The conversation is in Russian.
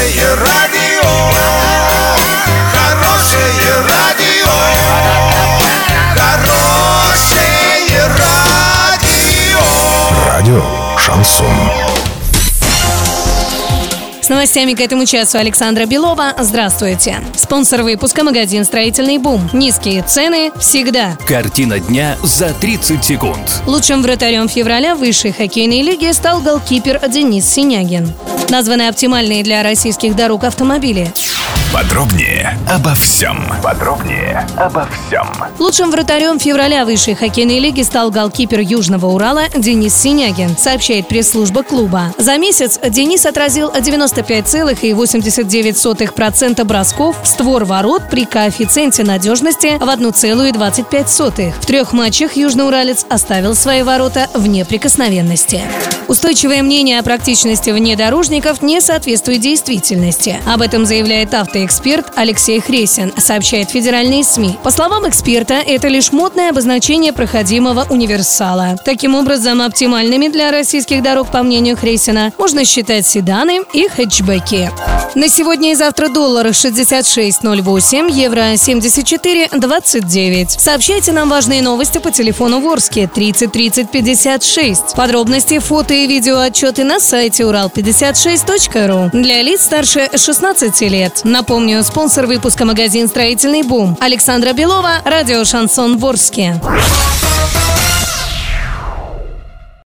Хорошее радио, хорошее радио, хорошее радио. Радио Шансон. С новостями к этому часу Александра Белова. Здравствуйте. Спонсор выпуска магазин «Строительный бум». Низкие цены всегда. Картина дня за 30 секунд. Лучшим вратарем февраля высшей хоккейной лиги стал голкипер Денис Синягин. Названы оптимальные для российских дорог автомобили. Подробнее обо всем. Подробнее обо всем. Lучшим вратарем февраля высшей хоккейной лиги стал голкипер Южного Урала Денис Синягин, сообщает пресс-служба клуба. За месяц Денис отразил 95,89% бросков в створ ворот при коэффициенте надежности в 1,25. В трех матчах южноуралец оставил свои ворота в неприкосновенности. Устойчивое мнение о практичности внедорожников не соответствует действительности. Об этом заявляет автоэксперт Алексей Хресин, сообщает федеральные СМИ. По словам эксперта, это лишь модное обозначение проходимого универсала. Таким образом, оптимальными для российских дорог, по мнению Хресина, можно считать седаны и хэтчбеки. На сегодня и завтра доллар 66.08, евро 74.29. Сообщайте нам важные новости по телефону Ворске 30 30 56. Подробности, фото и видео отчеты на сайте урал56.ру. Для лиц старше 16 лет. Напомню, спонсор выпуска магазин «Строительный бум». Александра Белова, радио «Шансон Ворске».